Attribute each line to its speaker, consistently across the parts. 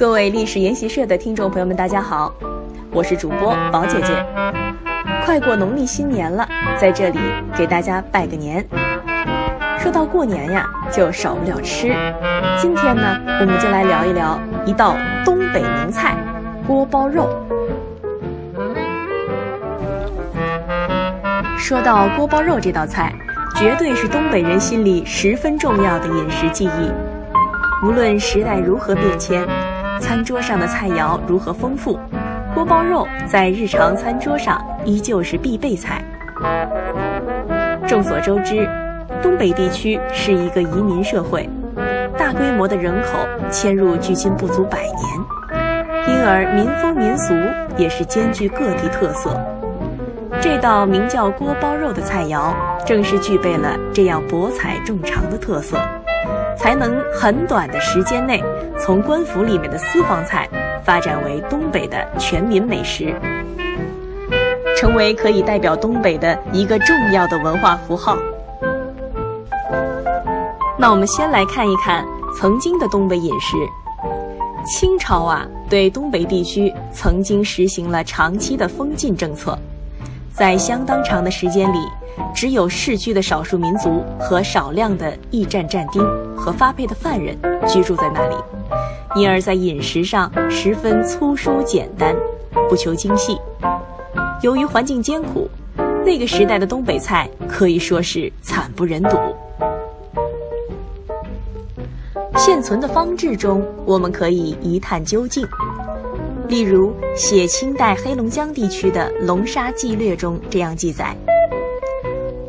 Speaker 1: 各位历史研习社的听众朋友们，大家好，我是主播宝姐姐。快过农历新年了，在这里给大家拜个年。说到过年呀，就少不了吃。今天呢，我们就来聊一聊一道东北名菜——锅包肉。说到锅包肉这道菜，绝对是东北人心里十分重要的饮食记忆。无论时代如何变迁。餐桌上的菜肴如何丰富，锅包肉在日常餐桌上依旧是必备菜。众所周知，东北地区是一个移民社会，大规模的人口迁入距今不足百年，因而民风民俗也是兼具各地特色。这道名叫锅包肉的菜肴，正是具备了这样博采众长的特色。才能很短的时间内，从官府里面的私房菜发展为东北的全民美食，成为可以代表东北的一个重要的文化符号。那我们先来看一看曾经的东北饮食。清朝啊，对东北地区曾经实行了长期的封禁政策，在相当长的时间里。只有市区的少数民族和少量的驿站站丁和发配的犯人居住在那里，因而，在饮食上十分粗疏简单，不求精细。由于环境艰苦，那个时代的东北菜可以说是惨不忍睹。现存的方志中，我们可以一探究竟。例如，写清代黑龙江地区的《龙沙纪略》中这样记载。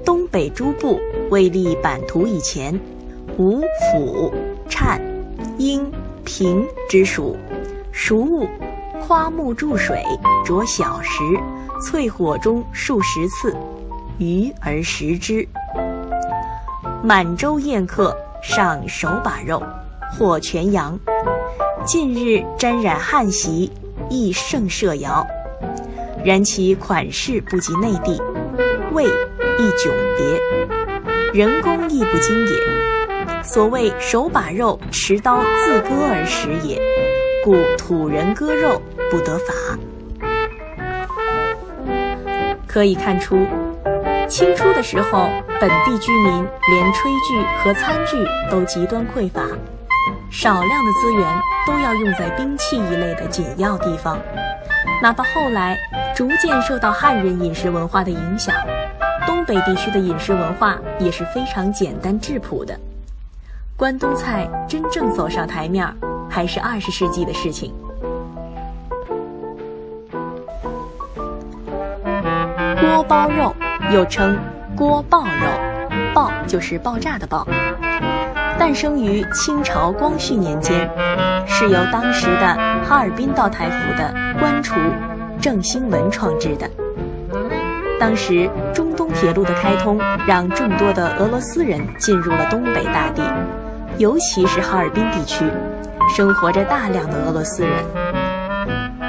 Speaker 1: 东北诸部未立版图以前，吴府、颤、英、平之属，熟物，夸木注水，着小石，淬火中数十次，鱼而食之。满洲宴客上手把肉，或全羊。近日沾染汉习，亦胜设肴，然其款式不及内地，味。亦迥别，人工亦不精也。所谓手把肉，持刀自割而食也，故土人割肉不得法。可以看出，清初的时候，本地居民连炊具和餐具都极端匮乏，少量的资源都要用在兵器一类的紧要地方。哪怕后来逐渐受到汉人饮食文化的影响。东北地区的饮食文化也是非常简单质朴的。关东菜真正走上台面，还是二十世纪的事情。锅包肉又称锅爆肉，爆就是爆炸的爆，诞生于清朝光绪年间，是由当时的哈尔滨道台府的官厨郑兴文创制的。当时中东铁路的开通，让众多的俄罗斯人进入了东北大地，尤其是哈尔滨地区，生活着大量的俄罗斯人。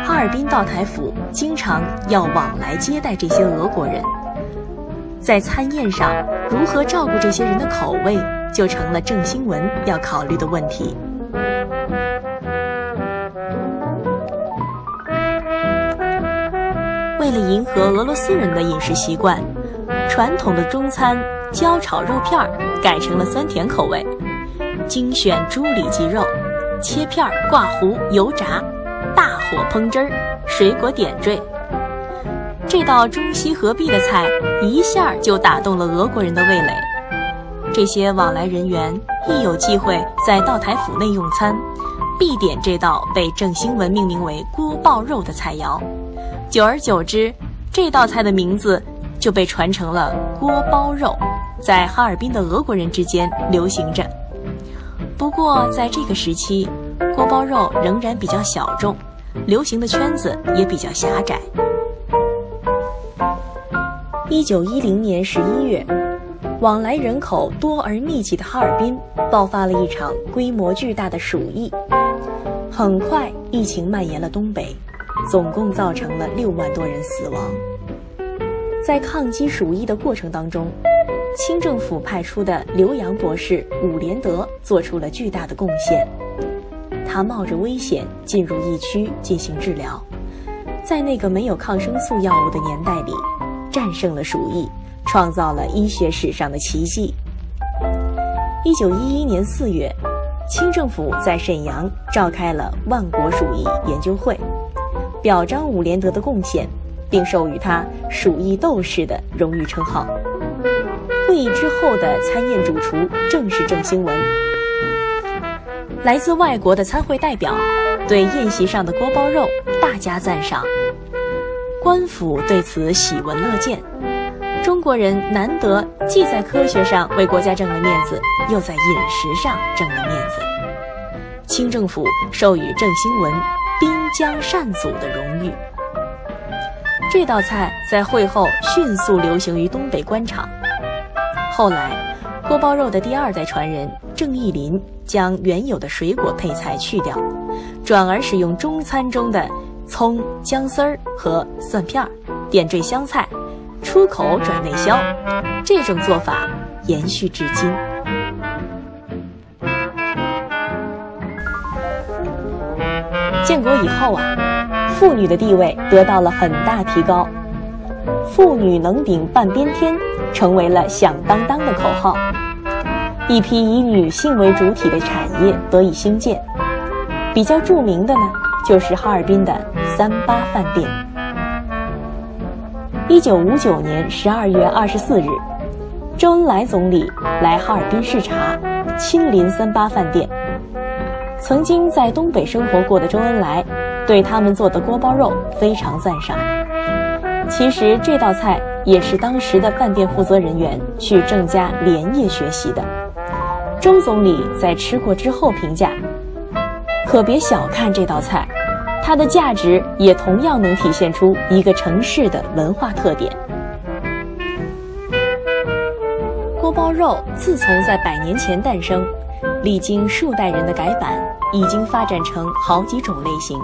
Speaker 1: 哈尔滨道台府经常要往来接待这些俄国人，在餐宴上如何照顾这些人的口味，就成了郑兴文要考虑的问题。为了迎合俄罗斯人的饮食习惯，传统的中餐焦炒肉片儿改成了酸甜口味，精选猪里脊肉，切片儿挂糊油炸，大火烹汁儿，水果点缀。这道中西合璧的菜一下就打动了俄国人的味蕾。这些往来人员一有机会在道台府内用餐，必点这道被郑兴文命名为“锅爆肉”的菜肴。久而久之，这道菜的名字就被传成了锅包肉，在哈尔滨的俄国人之间流行着。不过，在这个时期，锅包肉仍然比较小众，流行的圈子也比较狭窄。一九一零年十一月，往来人口多而密集的哈尔滨爆发了一场规模巨大的鼠疫，很快疫情蔓延了东北。总共造成了六万多人死亡。在抗击鼠疫的过程当中，清政府派出的留洋博士伍连德做出了巨大的贡献。他冒着危险进入疫区进行治疗，在那个没有抗生素药物的年代里，战胜了鼠疫，创造了医学史上的奇迹。一九一一年四月，清政府在沈阳召开了万国鼠疫研究会，表彰伍连德的贡献，并授予他“鼠疫斗士”的荣誉称号。会议之后的餐宴主厨正是郑兴文。来自外国的参会代表对宴席上的锅包肉大加赞赏，官府对此喜闻乐见。中国人难得既在科学上为国家挣了面子，又在饮食上挣了面子。清政府授予郑兴文“滨江善祖”的荣誉。这道菜在会后迅速流行于东北官场。后来，锅包肉的第二代传人郑义林将原有的水果配菜去掉，转而使用中餐中的葱、姜丝儿和蒜片儿，点缀香菜，出口转内销。这种做法延续至今。建国以后啊，妇女的地位得到了很大提高，“妇女能顶半边天”。成为了响当当的口号，一批以女性为主体的产业得以兴建。比较著名的呢，就是哈尔滨的三八饭店。一九五九年十二月二十四日，周恩来总理来哈尔滨视察，亲临三八饭店。曾经在东北生活过的周恩来，对他们做的锅包肉非常赞赏。其实这道菜。也是当时的饭店负责人员去郑家连夜学习的。周总理在吃过之后评价：“可别小看这道菜，它的价值也同样能体现出一个城市的文化特点。”锅包肉自从在百年前诞生，历经数代人的改版，已经发展成好几种类型。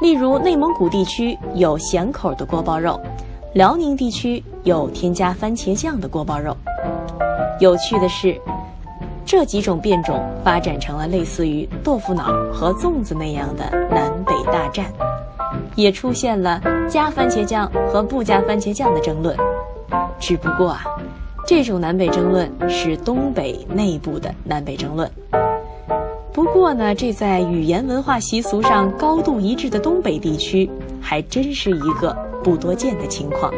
Speaker 1: 例如，内蒙古地区有咸口的锅包肉。辽宁地区有添加番茄酱的锅包肉。有趣的是，这几种变种发展成了类似于豆腐脑和粽子那样的南北大战，也出现了加番茄酱和不加番茄酱的争论。只不过啊，这种南北争论是东北内部的南北争论。不过呢，这在语言文化习俗上高度一致的东北地区，还真是一个。不多见的情况。